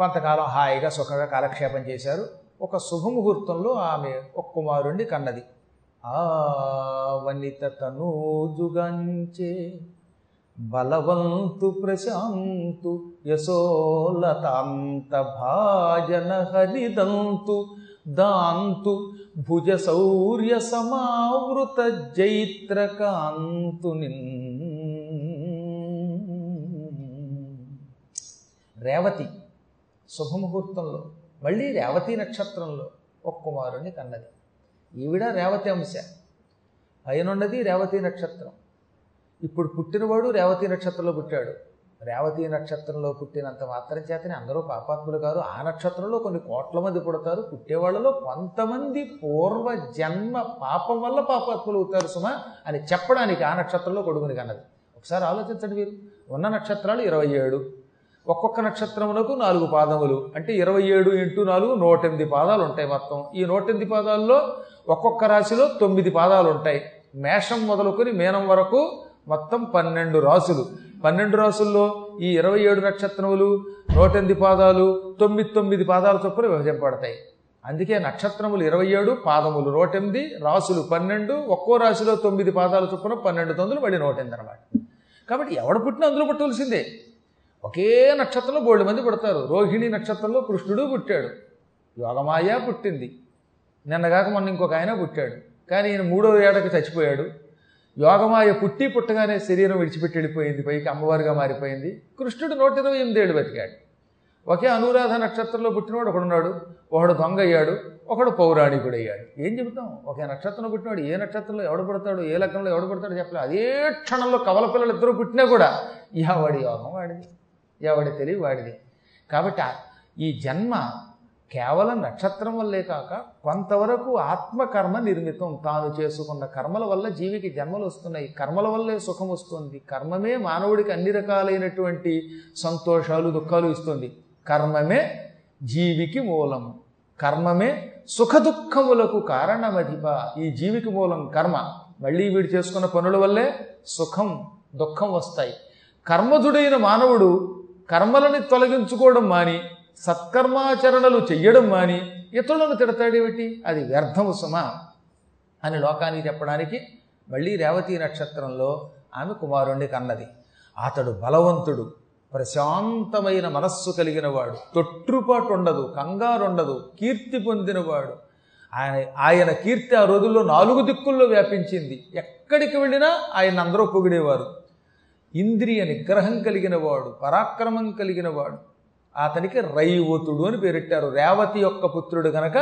కొంతకాలం హాయిగా సుఖంగా కాలక్షేపం చేశారు. ఒక శుభముహూర్తంలో ఆమె ఒక కుమారుణ్ణి కన్నది. ఆ వనిత తనూజుగంచే బలవంతు ప్రశాంతు యశోలతాంత భాజన హరిదంతు దాంతు భుజ సౌర్య సమావృత జైత్రకాంతు రేవతి శుభముహూర్తంలో మళ్ళీ రేవతి నక్షత్రంలో ఒక కుమారుణ్ణి కన్నది. ఈవిడ రేవతి అంశ. అయినున్నది రేవతి నక్షత్రం. ఇప్పుడు పుట్టినవాడు రేవతి నక్షత్రంలో పుట్టాడు. రేవతి నక్షత్రంలో పుట్టినంత మాత్రం చేతనే అందరూ పాపాత్ములు కాదు. ఆ నక్షత్రంలో కొన్ని కోట్ల మంది పుడతారు. పుట్టేవాళ్ళలో కొంతమంది పూర్వ జన్మ పాపం వల్ల పాపాత్ములు అవుతారు సుమా అని చెప్పడానికి ఆ నక్షత్రంలో కొడుకుని కన్నది. ఒకసారి ఆలోచించండి మీరు. ఉన్న నక్షత్రాలు ఇరవై ఏడు. ఒక్కొక్క నక్షత్రమునకు నాలుగు పాదములు. అంటే ఇరవై ఏడు ఇంటూ నాలుగు నూట ఎనిమిది పాదాలు ఉంటాయి మొత్తం. ఈ నూట ఎనిమిది పాదాల్లో ఒక్కొక్క రాశిలో తొమ్మిది పాదాలు ఉంటాయి మేషం మొదలుకొని మీనం వరకు మొత్తం పన్నెండు రాసులు పన్నెండు రాసుల్లో ఈ ఇరవై ఏడు నక్షత్రములు నూట ఎనిమిది పాదాలు తొమ్మిది తొమ్మిది పాదాల చొప్పున విభజింపబడతాయి. అందుకే నక్షత్రములు ఇరవై ఏడు పాదములు నూట ఎనిమిది రాసులు పన్నెండు ఒక్కో రాశిలో తొమ్మిది పాదాల చొప్పున పన్నెండు తొందులు మళ్ళీ నూట ఎనిమిది అనమాట కాబట్టి ఎవడు పుట్టినా అందులో పుట్టవలసిందే. ఒకే నక్షత్రంలో బోల్డు మంది పుడతారు. రోహిణి నక్షత్రంలో కృష్ణుడు పుట్టాడు. యోగమాయ పుట్టింది. నిన్నగాక మొన్న ఇంకొక ఆయన పుట్టాడు. కానీ ఈయన మూడో ఏడకి చచ్చిపోయాడు. యోగమాయ పుట్టి పుట్టగానే శరీరం విడిచిపెట్టి వెళ్ళిపోయింది. పైకి అమ్మవారిగా మారిపోయింది. కృష్ణుడు నూట ఇరవై ఎనిమిదేళ్ళు బతికాడు. ఒకే అనురాధ నక్షత్రంలో పుట్టినవాడు ఒకడున్నాడు. ఒకడు దొంగ అయ్యాడు ఒకడు పౌరాణికుడు అయ్యాడు ఏం చెబుతాం? ఒకే నక్షత్రంలో పుట్టినాడు ఏ నక్షత్రంలో ఎవడు పడతాడు? ఏ లగ్నంలో ఎవడు పడతాడు చెప్పలేదు అదే క్షణంలో కవల పిల్లలు ఇద్దరు పుట్టినా కూడా ఎవడి యోగం వాడిది. ఎవడి తెలివి వాడిది. కాబట్టి ఈ జన్మ కేవలం నక్షత్రం వల్లే కాక కొంతవరకు ఆత్మకర్మ నిర్మితం. తాను చేసుకున్న కర్మల వల్ల జీవికి జన్మలు వస్తున్నాయి. కర్మల వల్లే సుఖం వస్తుంది. కర్మమే మానవుడికి అన్ని రకాలైనటువంటి సంతోషాలు దుఃఖాలు ఇస్తుంది. కర్మమే జీవికి మూలము కర్మమే సుఖ దుఃఖములకు కారణమధిప. ఈ జీవికి మూలం కర్మ. మళ్ళీ వీడు చేసుకున్న పనుల వల్లే సుఖం దుఃఖం వస్తాయి. కర్మధుడైన మానవుడు కర్మలని తొలగించుకోవడం మాని సత్కర్మాచరణలు చెయ్యడం మాని ఇతరులను తిడతాడేమిటి అది వ్యర్థము సుమ అని లోకానికి చెప్పడానికి మళ్ళీ రేవతి నక్షత్రంలో ఆమె కుమారుణ్ణి కన్నది. అతడు బలవంతుడు ప్రశాంతమైన మనస్సు కలిగిన వాడు తొట్టుపాటు ఉండదు కంగారు ఉండదు కీర్తి పొందినవాడు. ఆయన ఆయన కీర్తి ఆ రోజుల్లో నాలుగు దిక్కుల్లో వ్యాపించింది. ఎక్కడికి వెళ్ళినా ఆయన అందరూ పొగిడేవారు. ఇంద్రియ నిగ్రహం కలిగిన వాడు పరాక్రమం కలిగిన వాడు. అతనికి రైవతుడు అని పేరెట్టారు. రేవతి యొక్క పుత్రుడు గనక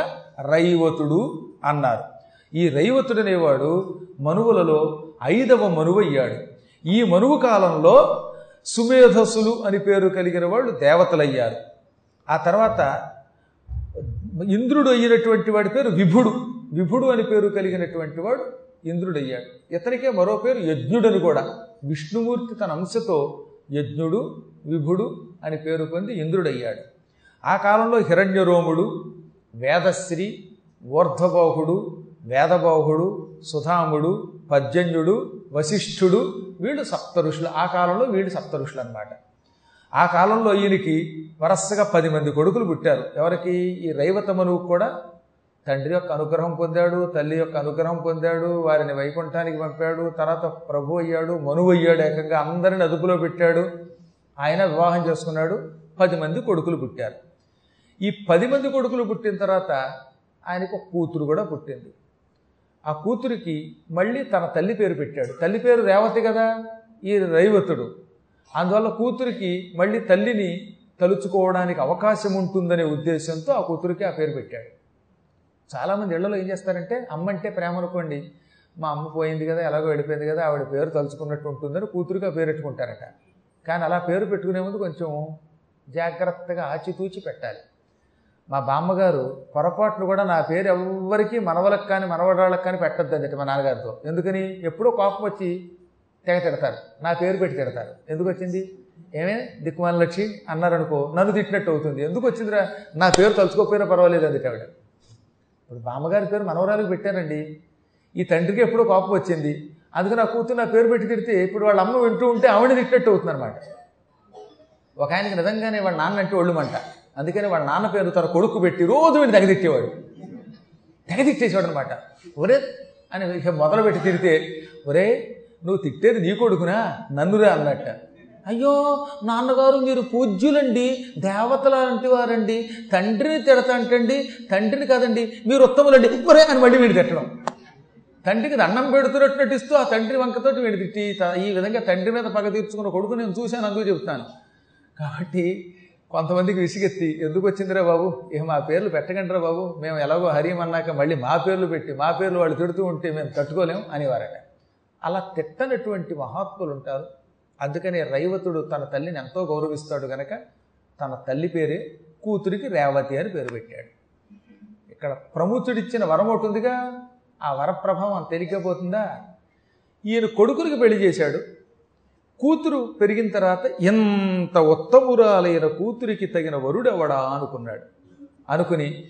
రైవతుడు అన్నారు. ఈ రైవతుడు అనేవాడు మనువులలో ఐదవ మనువయ్యాడు. ఈ మనువు కాలంలో సుమేధసులు అని పేరు కలిగిన వాళ్ళు దేవతలయ్యారు. ఆ తర్వాత ఇంద్రుడు అయ్యినటువంటి వాడి పేరు విభుడు. విభుడు అని పేరు కలిగినటువంటి వాడు ఇంద్రుడయ్యాడు. ఇతనికే మరో పేరు యజ్ఞుడని కూడా. విష్ణుమూర్తి తన అంశతో యజ్ఞుడు విభుడు అని పేరు పొంది ఇంద్రుడయ్యాడు. ఆ కాలంలో హిరణ్యరోముడు వేదశ్రీ ఊర్ధ్వబాహుడు వేదబాహుడు సుధాముడు పర్జన్యుడు వశిష్ఠుడు వీళ్ళు సప్త ఋషులు ఆ కాలంలో వీళ్ళు సప్త ఋషులు అనమాట ఆ కాలంలో ఈయనకి వరసగా పది మంది కొడుకులు పుట్టారు. ఎవరికి? ఈ రైవతమనువు కూడా తండ్రి యొక్క అనుగ్రహం పొందాడు తల్లి యొక్క అనుగ్రహం పొందాడు వారిని వైకుంఠానికి పంపాడు తర్వాత ప్రభు అయ్యాడు మనువు అయ్యాడు ఏకంగా అందరిని అదుపులో పెట్టాడు ఆయన వివాహం చేసుకున్నాడు పది మంది కొడుకులు పుట్టారు. ఈ పది మంది కొడుకులు పుట్టిన తర్వాత ఆయనకు ఒక కూతురు కూడా పుట్టింది. ఆ కూతురికి మళ్ళీ తన తల్లి పేరు పెట్టాడు. తల్లి పేరు రేవతి కదా? ఈ రైవతుడు. అందువల్ల కూతురికి మళ్ళీ తల్లిని తలుచుకోవడానికి అవకాశం ఉంటుందనే ఉద్దేశంతో ఆ కూతురికి ఆ పేరు పెట్టాడు. చాలామంది ఇళ్ళలో ఏం చేస్తారంటే అమ్మ అంటే ప్రేమ అనుకోండి మా అమ్మ పోయింది కదా ఎలాగో వెళ్ళిపోయింది కదా ఆవిడ పేరు తలుచుకున్నట్టు ఉంటుందని కూతురుగా పేరు పెట్టుకుంటారట. కానీ అలా పేరు పెట్టుకునే ముందు కొంచెం జాగ్రత్తగా ఆచితూచి పెట్టాలి. మా బామ్మగారు పొరపాట్లు కూడా నా పేరు ఎవ్వరికీ మనవలకు కానీ మనవడాళ్ళకి కానీ పెట్టద్దు అందట మా నాన్నగారితో. ఎందుకని? ఎప్పుడో కోపం వచ్చి తెగ తిడతారు. నా పేరు పెట్టి తిడతారు. ఎందుకు వచ్చింది? ఏమే? దిక్కుమాల లక్ష్మి అన్నారనుకో నన్ను తిట్టినట్టు అవుతుంది. ఎందుకు వచ్చిందిరా? నా పేరు తలుచుకోకపోయినా పర్వాలేదు అందుకే ఆవిడ. ఇప్పుడు బామ్మగారి పేరు మనవరాలకు పెట్టారండి. ఈ తండ్రికి ఎప్పుడో కోపం వచ్చింది. అందుకు నా కూతురు నా పేరు పెట్టి తిడితే ఇప్పుడు వాళ్ళ అమ్మ వింటూ ఉంటే ఆవిడ తిట్టినట్టు అవుతుందన్నమాట. ఒక ఆయనకి నిజంగానే వాళ్ళ నాన్న అంటే ఒళ్ళుమంట. అందుకని వాళ్ళ నాన్న పేరు తన కొడుకు పెట్టి రోజు వీడిని తెగదిట్టేవాడు. తెగదిట్టేసేవాడు అనమాట ఒరే అని మొదలు పెట్టి తిడితే ఒరే నువ్వు తిట్టేది నీ కొడుకునా? నన్నురా అన్నట్ట. అయ్యో నాన్నగారు మీరు పూజ్యులండి దేవతల లాంటి వారండి తండ్రిని తిడతాంటండి తండ్రిని కాదండి మీరు ఉత్తములండి. ఒరే అని మళ్ళీ వీడు తిట్టడం. తండ్రికి దండం పెడుతున్నట్టు నటిస్తూ ఆ తండ్రి వంకతోటి వీడి తిట్టి ఈ విధంగా తండ్రి మీద పగ తీర్చుకున్న కొడుకు నేను చూశాను అందుకు చెప్తాను కాబట్టి కొంతమందికి విసిగెత్తి ఎందుకు వచ్చిందిరా బాబు? ఇక మా పేర్లు పెట్టకండిరా బాబు? మేము ఎలాగో హరిమన్నాక మళ్ళీ మా పేర్లు పెట్టి మా పేర్లు వాళ్ళు తిడుతూ ఉంటే మేము తట్టుకోలేం అనేవారట. అలా తిట్టనటువంటి మహాత్ములు ఉంటారు. అందుకని రైవతుడు తన తల్లిని ఎంతో గౌరవిస్తాడు గనక తన తల్లి పేరే కూతురికి రేవతి అని పేరు పెట్టాడు. ఇక్కడ ప్రముఖుడిచ్చిన వరం ఒకటి ఉందిగా ఆ వరప్రభావం తెలియకపోతుందా? ఈయన కొడుకునికి పెళ్ళి చేశాడు. కూతురు పెరిగిన తర్వాత ఎంత ఉత్తమురాలైన కూతురికి తగిన వరుడెవడా అనుకున్నాడు. అనుకుని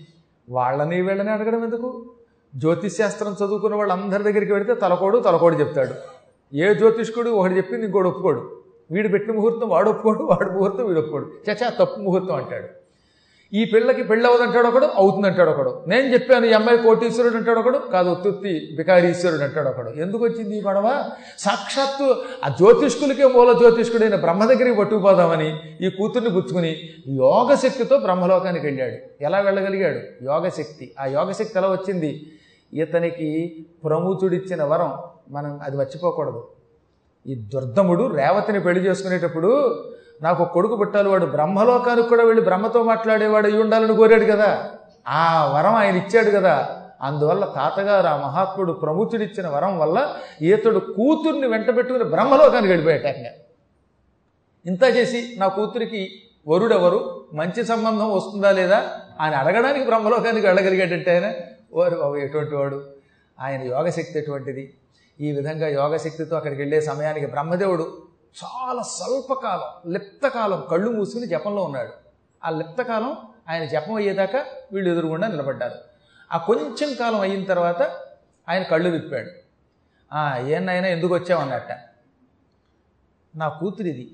వాళ్ళని వీళ్ళని అడగడం ఎందుకు? జ్యోతిష్ శాస్త్రం చదువుకున్న వాళ్ళందరి దగ్గరికి వెళితే తలకోడు తలకోడు చెప్తాడు. ఏ జ్యోతిష్కుడు ఒకటి చెప్పింది ఇంకోటి ఒప్పుకోడు. వీడు పెట్టిన ముహూర్తం వాడు ఒప్పుకోడు వాడు ముహూర్తం వీడు ఒప్పుకోడు. చచా తప్పు ముహూర్తం అంటాడు. ఈ పిల్లకి పెళ్ళి అవ్వదంటాడు ఒకడు అవుతుందంటాడు ఒకడు. నేను చెప్పాను ఈ అమ్మాయి కోటీశ్వరుడు అంటాడు ఒకడు కాదు ఒత్తుత్తి బికారీశ్వరుడు అంటాడు ఒకడు. ఎందుకు వచ్చింది ఈ గొడవ? సాక్షాత్తు ఆ జ్యోతిష్కులకే మూల జ్యోతిష్కుడైన బ్రహ్మ దగ్గరికి పట్టుకుపోదామని ఈ కూతుర్ని పుచ్చుకుని యోగశక్తితో బ్రహ్మలోకానికి వెళ్ళాడు. ఎలా వెళ్ళగలిగాడు? యోగశక్తి. ఆ యోగశక్తి ఎలా వచ్చింది? ఇతనికి ప్రముచుడిచ్చిన వరం. మనం అది మర్చిపోకూడదు. ఈ దుర్దముడు రేవతిని పెళ్ళి చేసుకునేటప్పుడు నాకు కొడుకు పుట్టాలి వాడు బ్రహ్మలోకానికి కూడా వెళ్ళి బ్రహ్మతో మాట్లాడేవాడు అయి ఉండాలని కోరాడు కదా. ఆ వరం ఆయన ఇచ్చాడు కదా. అందువల్ల తాతగారు ఆ మహాత్ముడు ప్రముఖుడిచ్చిన వరం వల్ల ఈతడు కూతుర్ని వెంట పెట్టుకుని బ్రహ్మలోకానికి వెళ్ళిపోయాట ఇంత చేసి నా కూతురికి వరుడెవరు? మంచి సంబంధం వస్తుందా లేదా? ఆయన అడగడానికి బ్రహ్మలోకానికి వెళ్ళగలిగాడంటే ఆయన. వారు ఎటువంటి వాడు? ఆయన యోగశక్తి ఎటువంటిది? ఈ విధంగా యోగశక్తితో అక్కడికి వెళ్ళే సమయానికి బ్రహ్మదేవుడు చాలా స్వల్పకాలం లిప్తకాలం కళ్ళు మూసుకుని జపంలో ఉన్నాడు. ఆ లిప్తకాలం ఆయన జపం అయ్యేదాకా వీళ్ళు ఎదురుగుండా నిలబడ్డారు. ఆ కొంచెం కాలం అయిన తర్వాత ఆయన కళ్ళు విప్పాడు. ఏనాయనా ఎందుకు వచ్చావు? ఎందుకు నా కూతురిది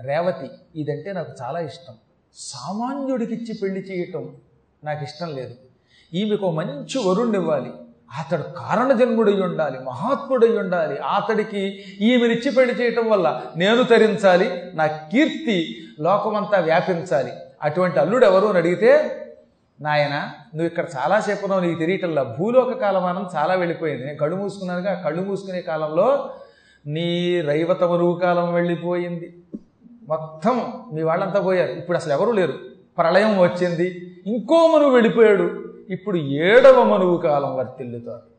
రేవతి. ఇదంటే నాకు చాలా ఇష్టం. సామాన్యుడికిచ్చి పెళ్ళి చేయటం నాకు ఇష్టం లేదు. ఈమెకు మంచి వరుణ్ణి ఇవ్వాలి అతడు కారణజన్ముడై ఉండాలి మహాత్ముడై ఉండాలి అతడికి ఈమెనిచ్చి పెళ్ళి చేయటం వల్ల నేను తరించాలి నా కీర్తి లోకమంతా వ్యాపించాలి. అటువంటి అల్లుడు ఎవరు అని అడిగితే నాయన నువ్వు ఇక్కడ చాలాసేపు ఉన్నావు నీకు తెలియటంలా భూలోక కాలమానం చాలా వెళ్ళిపోయింది. నేను కళ్ళు మూసుకున్నానుగా కళ్ళు మూసుకునే కాలంలో నీ రైవత మరువు కాలం వెళ్ళిపోయింది. మొత్తం మీ వాళ్ళంతా పోయారు. ఇప్పుడు అసలు ఎవరూ లేరు. ప్రళయం వచ్చింది. ఇంకో మనువు వెళ్ళిపోయాడు. ఇప్పుడు ఏడవ మనువు కాలం వర్తిల్లుతారు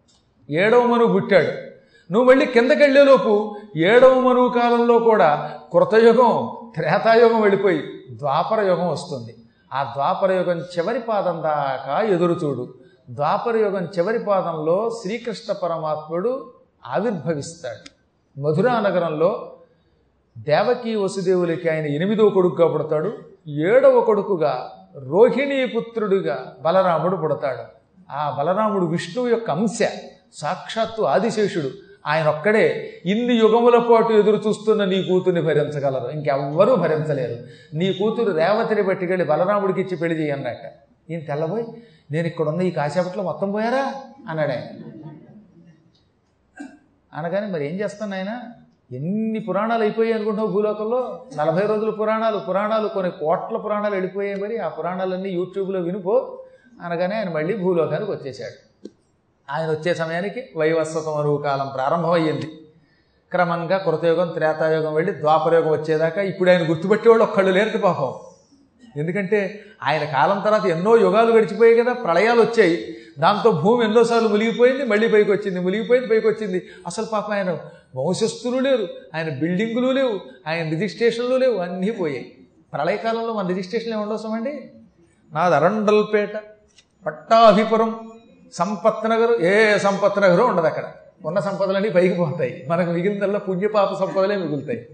ఏడవ మనువు పుట్టాడు. నువ్వు మళ్ళీ కిందకి వెళ్ళేలోపు ఏడవ మనువు కాలంలో కూడా కృతయుగం త్రేతాయుగం వెళ్ళిపోయి ద్వాపర యుగం వస్తుంది. ఆ ద్వాపర యుగం చివరి పాదం దాకా ఎదురుచూడు. ద్వాపర యుగం చివరి పాదంలో శ్రీకృష్ణ పరమాత్ముడు ఆవిర్భవిస్తాడు. మధురా నగరంలో దేవకీ వసుదేవులకి ఆయన ఎనిమిదవ కొడుకుగా పుడతాడు. ఏడవ కొడుకుగా రోహిణీ పుత్రుడిగా బలరాముడు పుడతాడు. ఆ బలరాముడు విష్ణువు యొక్క అంశ సాక్షాత్తు ఆదిశేషుడు. ఆయన ఒక్కడే ఇన్ని యుగముల పాటు ఎదురు చూస్తున్న నీ కూతుర్ని భరించగలరు. ఇంకెవ్వరూ భరించలేరు. నీ కూతురు రేవతిని పట్టుకెళ్ళి బలరాముడికి ఇచ్చి పెళ్ళి చేయన్నట్ట ఈయన తెల్లబోయి? నేను ఇక్కడ ఉన్న ఈ కాసేపట్లో మొత్తం పోయారా? అన్నాడు ఆయన అనగానే మరి ఏం చేస్తాను ఆయన ఎన్ని పురాణాలు అయిపోయాయి అనుకుంటున్నావు భూలోకంలో? నలభై రోజుల పురాణాలు పురాణాలు కొన్ని కోట్ల పురాణాలు వెళ్ళిపోయాయి మరి. ఆ పురాణాలన్నీ యూట్యూబ్లో వినిపో. అనగానే ఆయన మళ్ళీ భూలోకానికి వచ్చేసాడు ఆయన వచ్చే సమయానికి వైవస్వత మరువు కాలం ప్రారంభమయ్యింది. క్రమంగా కృతయుగం త్రేతాయుగం వెళ్ళి ద్వాపరయుగం వచ్చేదాకా ఇప్పుడు ఆయన గుర్తుపెట్టేవాళ్ళు ఒక్కళ్ళు లేరు పాపం. ఎందుకంటే ఆయన కాలం తర్వాత ఎన్నో యుగాలు గడిచిపోయాయి కదా ప్రళయాలు వచ్చాయి. దాంతో భూమి ఎన్నోసార్లు మునిగిపోయింది మళ్ళీ పైకి వచ్చింది మునిగిపోయింది పైకి వచ్చింది. అసలు పాపం ఆయన వంశస్థులు లేరు ఆయన బిల్డింగులు లేవు ఆయన రిజిస్ట్రేషన్లు లేవు అన్నీ పోయాయి. ప్రళయకాలంలో మన రిజిస్ట్రేషన్లు ఏముండవసమండి నాది అరండల్పేట పట్టాభిపురం సంపత్ నగరు ఏ సంపత్ నగరు ఉండదు అక్కడ. ఉన్న సంపదలన్నీ పైకి పోతాయి. మనకు మిగిలిన పుణ్యపాప సంపదలే మిగులుతాయి.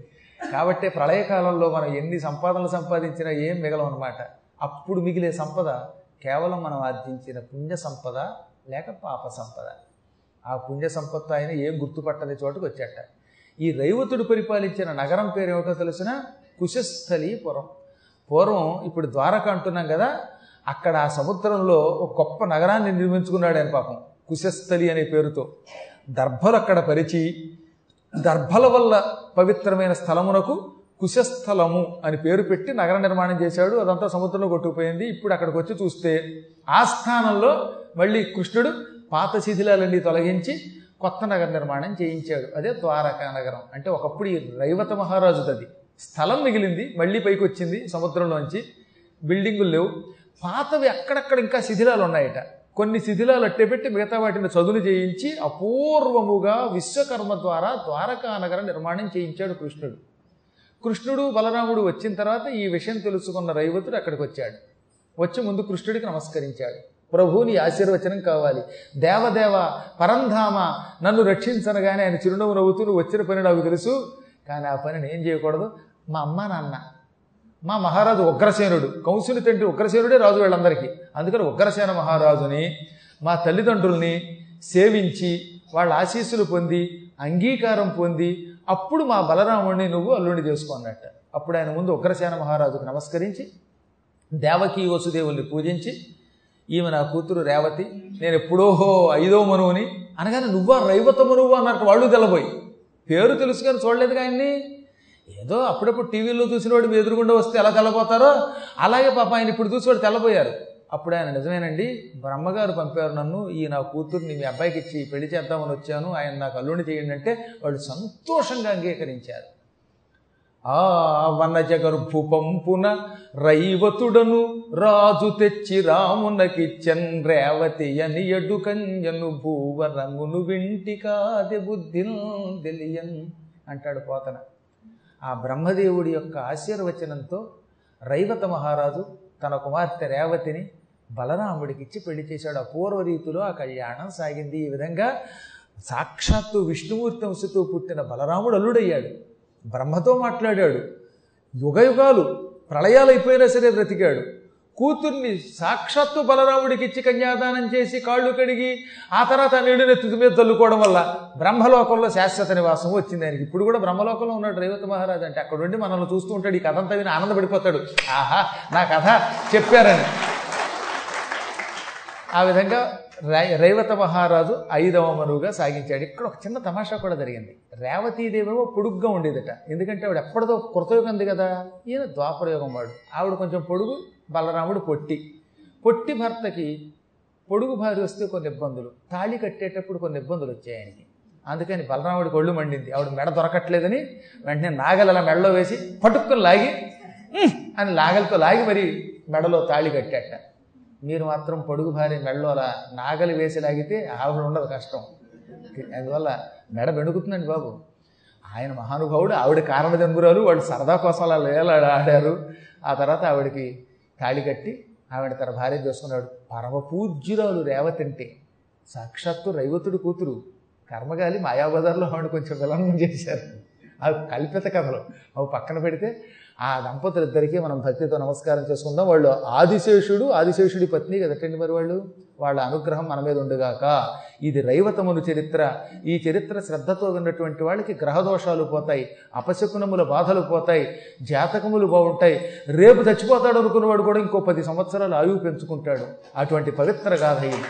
కాబట్టి ప్రళయకాలంలో మనం ఎన్ని సంపాదనలు సంపాదించినా ఏం మిగలవన్నమాట. అప్పుడు మిగిలే సంపద కేవలం మనం ఆర్జించిన పుణ్య సంపద లేక పాప సంపద. ఆ పుణ్య సంపత్తి ఆయన ఏం గుర్తుపట్టని చోటుకు వచ్చాట. ఈ రైవతుడు పరిపాలించిన నగరం పేరు ఏమిటో తెలిసిన? కుశస్థలీపురం పూర్వం ఇప్పుడు ద్వారక అంటున్నాం కదా అక్కడ ఆ సముద్రంలో ఒక గొప్ప నగరాన్ని నిర్మించుకున్నాడు ఆయన పాపం? కుశస్థలి అనే పేరుతో. దర్భలు అక్కడ పరిచి దర్భల వల్ల పవిత్రమైన స్థలమునకు కుశస్థలము అని పేరు పెట్టి నగర నిర్మాణం చేశాడు. అదంతా సముద్రంలో కొట్టుకుపోయింది. ఇప్పుడు అక్కడికి వచ్చి చూస్తే ఆ స్థానంలో మళ్ళీ కృష్ణుడు పాత శిథిలాలన్నీ తొలగించి కొత్త నగర నిర్మాణం చేయించాడు. అదే ద్వారకా నగరం. అంటే ఒకప్పుడు ఈ రైవత మహారాజుది స్థలం మిగిలింది. మళ్ళీ పైకి వచ్చింది సముద్రంలోంచి. బిల్డింగులు లేవు. పాతవి అక్కడక్కడ ఇంకా శిథిలాలు ఉన్నాయట. కొన్ని శిథిలాలు అట్టేపెట్టి మిగతా వాటిని చదువులు చేయించి అపూర్వముగా విశ్వకర్మ ద్వారా ద్వారకా నగర నిర్మాణం చేయించాడు కృష్ణుడు. కృష్ణుడు బలరాముడు వచ్చిన తర్వాత ఈ విషయం తెలుసుకున్న రైవతుడు అక్కడికి వచ్చాడు. వచ్చి ముందు కృష్ణుడికి నమస్కరించాడు. ప్రభువుని ఆశీర్వచనం కావాలి. దేవదేవ పరంధామ నన్ను రక్షించనగానే ఆయన చిరునవ్వు నవ్వుతూ నువ్వు వచ్చిన పని నాకు తెలుసు. కానీ ఆ పనిని ఏం చేయకూడదు? మా అమ్మ నాన్న మా మహారాజు ఉగ్రసేనుడు కంసుని తండ్రి ఉగ్రసేనుడే రాజు వీళ్ళందరికీ. అందుకని ఉగ్రసేన మహారాజుని మా తల్లిదండ్రుల్ని సేవించి వాళ్ళ ఆశీస్సులు పొంది అంగీకారం పొంది అప్పుడు మా బలరాముడిని నువ్వు అల్లుడిని చేసుకున్నట్ట అప్పుడు ఆయన ముందు ఉగ్రసేన మహారాజుకు నమస్కరించి దేవకీ వసుదేవుల్ని పూజించి ఈమె నా కూతురు రేవతి నేను ఎప్పుడో ఐదో మనువుని అనగానే నువ్వా రైవత మనువు అన్నట్టు వాళ్ళు తెలబోయి పేరు తెలుసు కానీ చూడలేదు ఆయన్ని. ఏదో అప్పుడప్పుడు టీవీలో చూసిన వాడు ఎదురుగుండా వస్తే ఎలా తెల్లబోతారో అలాగే పాప ఆయన ఇప్పుడు చూసి వాడు తెల్లబోయారు. అప్పుడు ఆయన నిజమేనండి బ్రహ్మగారు పంపారు నన్ను ఈ నా కూతుర్ని మీ అబ్బాయికి ఇచ్చి పెళ్ళి చేద్దామని వచ్చాను ఆయన నాకు అల్లుని చేయండి అంటే వాళ్ళు సంతోషంగా అంగీకరించారు. ఆ వనజగర్భు పంపున రైవతుడను రాజు తెచ్చి రామునకి రేవతి అని ఎడు భూవ రంగును వింటి కాది బుద్ధిల్ తెలియన్ అంటాడు పోతన. ఆ బ్రహ్మదేవుడి యొక్క ఆశీర్వచనంతో రైవత మహారాజు తన కుమార్తె రేవతిని బలరాముడికిచ్చి పెళ్ళి చేశాడు. అపూర్వ రీతిలో ఆ కళ్యాణం సాగింది. ఈ విధంగా సాక్షాత్తు విష్ణుమూర్తి వంశతో పుట్టిన బలరాముడు అల్లుడయ్యాడు. బ్రహ్మతో మాట్లాడాడు. యుగయుగాలు ప్రళయాలు అయిపోయినా సరే బ్రతికాడు. కూతుర్ని సాక్షాత్తు బలరాముడికి ఇచ్చి కన్యాదానం చేసి కాళ్ళు కడిగి ఆ తర్వాత నీళ్ళని తుది మీద తల్లుకోవడం వల్ల బ్రహ్మలోకంలో శాశ్వత నివాసం వచ్చింది. ఆయనకి ఇప్పుడు కూడా బ్రహ్మలోకంలో ఉన్నాడు రేవత మహారాజ్ అంటే. అక్కడ ఉండి మనల్ని చూస్తూ ఉంటాడు. ఈ కథ అంతా విని ఆనందపడిపోతాడు. ఆహా నా కథ చెప్పారని. ఆ విధంగా రై రైవత మహారాజు ఐదవ మనువుగా సాగించాడు. ఇక్కడ ఒక చిన్న తమాషా కూడా జరిగింది. రేవతీదేవేమో పొడుగ్గా ఉండేదట. ఎందుకంటే ఆవిడ ఎప్పటిదో కృతయుగం ఉంది కదా. ఈయన ద్వాపరయుగం వాడు. ఆవిడ కొంచెం పొడుగు బలరాముడు పొట్టి. పొట్టి భర్తకి పొడుగు భార్య వస్తే కొన్ని ఇబ్బందులు. తాళి కట్టేటప్పుడు కొన్ని ఇబ్బందులు వచ్చాయని అందుకని బలరాముడికి ఒళ్ళు మండింది. ఆవిడ మెడ దొరకట్లేదని వెంటనే నాగలు అలా మెడలో వేసి పట్టుకుని లాగి అని నాగలితో లాగి మరి మెడలో తాళి కట్టాట మీరు మాత్రం పొడుగు భార్య మెడలో అలా నాగలి వేసి లాగితే ఆవిడ ఉండదు కష్టం. అందువల్ల మెడ బెణుకుతుందండి బాబు. ఆయన మహానుభావుడు ఆవిడ కారణ దంగురాలు వాళ్ళు సరదా కోసం అలా లేలాడు ఆడారు. ఆ తర్వాత ఆవిడకి తాళి కట్టి ఆవిడ తన భార్య చేసుకున్నాడు. పరమ పూజ్యురాలు రేవతంటే సాక్షాత్తు రైవతుడు కూతురు. కర్మగాలి మాయాబజార్లో ఆవిడ కొంచెం విలనం చేశారు. అవి కల్పిత కథలు. అవి పక్కన పెడితే ఆ దంపతులిద్దరికీ మనం భక్తితో నమస్కారం చేసుకుందాం. వాళ్ళు ఆదిశేషుడు ఆదిశేషుడి పత్ని కదటండి మరి వాళ్ళు? వాళ్ళ అనుగ్రహం మన మీద ఉండుగాక. ఇది రైవతములు చరిత్ర. ఈ చరిత్ర శ్రద్ధతో ఉన్నటువంటి వాళ్ళకి గ్రహదోషాలు పోతాయి అపశకునముల బాధలు పోతాయి జాతకములు బాగుంటాయి. రేపు చచ్చిపోతాడు అనుకున్నవాడు కూడా ఇంకో పది సంవత్సరాలు ఆయువు పెంచుకుంటాడు. అటువంటి పవిత్ర గాథ ఇది.